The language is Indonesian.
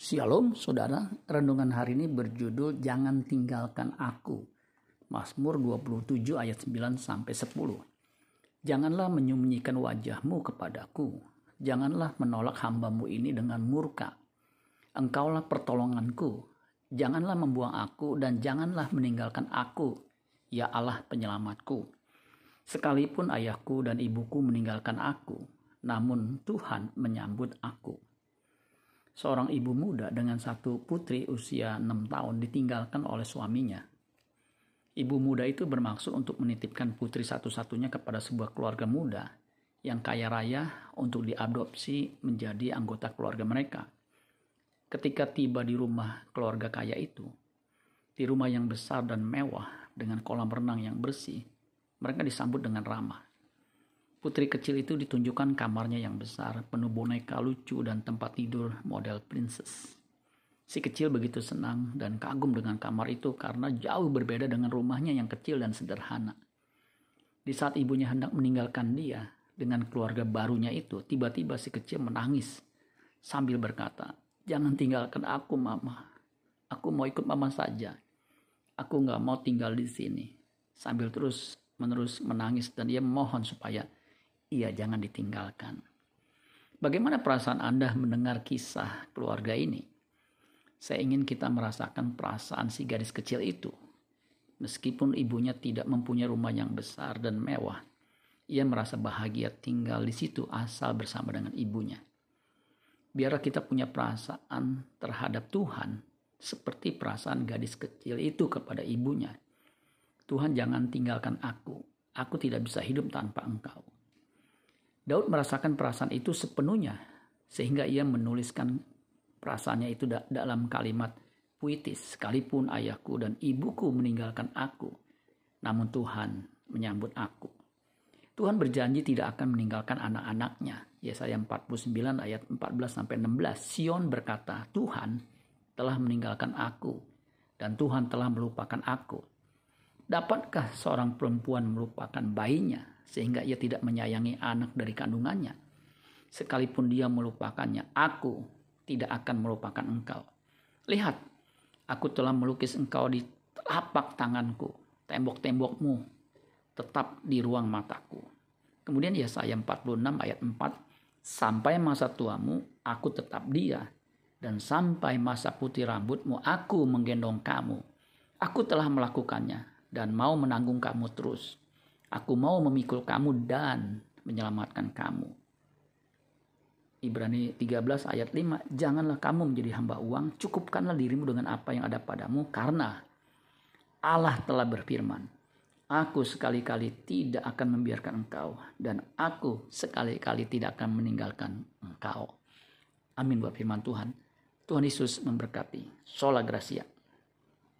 Shalom saudara, renungan hari ini berjudul Jangan Tinggalkan Aku. Mazmur 27 ayat 9 sampai 10. Janganlah menyembunyikan wajahmu kepadaku. Janganlah menolak hambamu ini dengan murka. Engkaulah pertolonganku. Janganlah membuang aku dan janganlah meninggalkan aku. Ya Allah penyelamatku. Sekalipun ayahku dan ibuku meninggalkan aku, namun Tuhan menyambut aku seorang ibu muda dengan satu putri usia enam tahun ditinggalkan oleh suaminya. Ibu muda itu bermaksud untuk menitipkan putri satu-satunya kepada sebuah keluarga muda yang kaya raya untuk diadopsi menjadi anggota keluarga mereka. Ketika tiba di rumah keluarga kaya itu, di rumah yang besar dan mewah dengan kolam renang yang bersih, mereka disambut dengan ramah. Putri kecil itu ditunjukkan kamarnya yang besar, penuh boneka lucu dan tempat tidur model princess. Si kecil begitu senang dan kagum dengan kamar itu karena jauh berbeda dengan rumahnya yang kecil dan sederhana. Di saat ibunya hendak meninggalkan dia dengan keluarga barunya itu, tiba-tiba si kecil menangis sambil berkata, Jangan tinggalkan aku mama, aku mau ikut mama saja. Aku nggak mau tinggal di sini. Sambil terus menerus menangis dan dia mohon supaya ia jangan ditinggalkan. Bagaimana perasaan Anda mendengar kisah keluarga ini? Saya ingin kita merasakan perasaan si gadis kecil itu. Meskipun ibunya tidak mempunyai rumah yang besar dan mewah, ia merasa bahagia tinggal di situ asal bersama dengan ibunya. Biarlah kita punya perasaan terhadap Tuhan seperti perasaan gadis kecil itu kepada ibunya. Tuhan jangan tinggalkan aku, aku tidak bisa hidup tanpa engkau. Daud merasakan perasaan itu sepenuhnya sehingga ia menuliskan perasaannya itu dalam kalimat puitis sekalipun ayahku dan ibuku meninggalkan aku namun Tuhan menyambut aku. Tuhan berjanji tidak akan meninggalkan anak-anaknya. Yesaya 49 ayat 14 sampai 16. Sion berkata, "Tuhan telah meninggalkan aku dan Tuhan telah melupakan aku." Dapatkah seorang perempuan melupakan bayinya sehingga ia tidak menyayangi anak dari kandungannya. Sekalipun dia melupakannya, aku tidak akan melupakan engkau. Lihat, aku telah melukis engkau di telapak tanganku, tembok-tembokmu tetap di ruang mataku. Kemudian Yesaya 46 ayat 4, sampai masa tuamu aku tetap dia, dan sampai masa putih rambutmu aku menggendong kamu. Aku telah melakukannya dan mau menanggung kamu terus. Aku mau memikul kamu dan menyelamatkan kamu. Ibrani 13 ayat 5, janganlah kamu menjadi hamba uang, cukupkanlah dirimu dengan apa yang ada padamu, karena Allah telah berfirman, Aku sekali-kali tidak akan membiarkan engkau, dan aku sekali-kali tidak akan meninggalkan engkau. Amin buat firman Tuhan. Tuhan Yesus memberkati. Sola Gracia.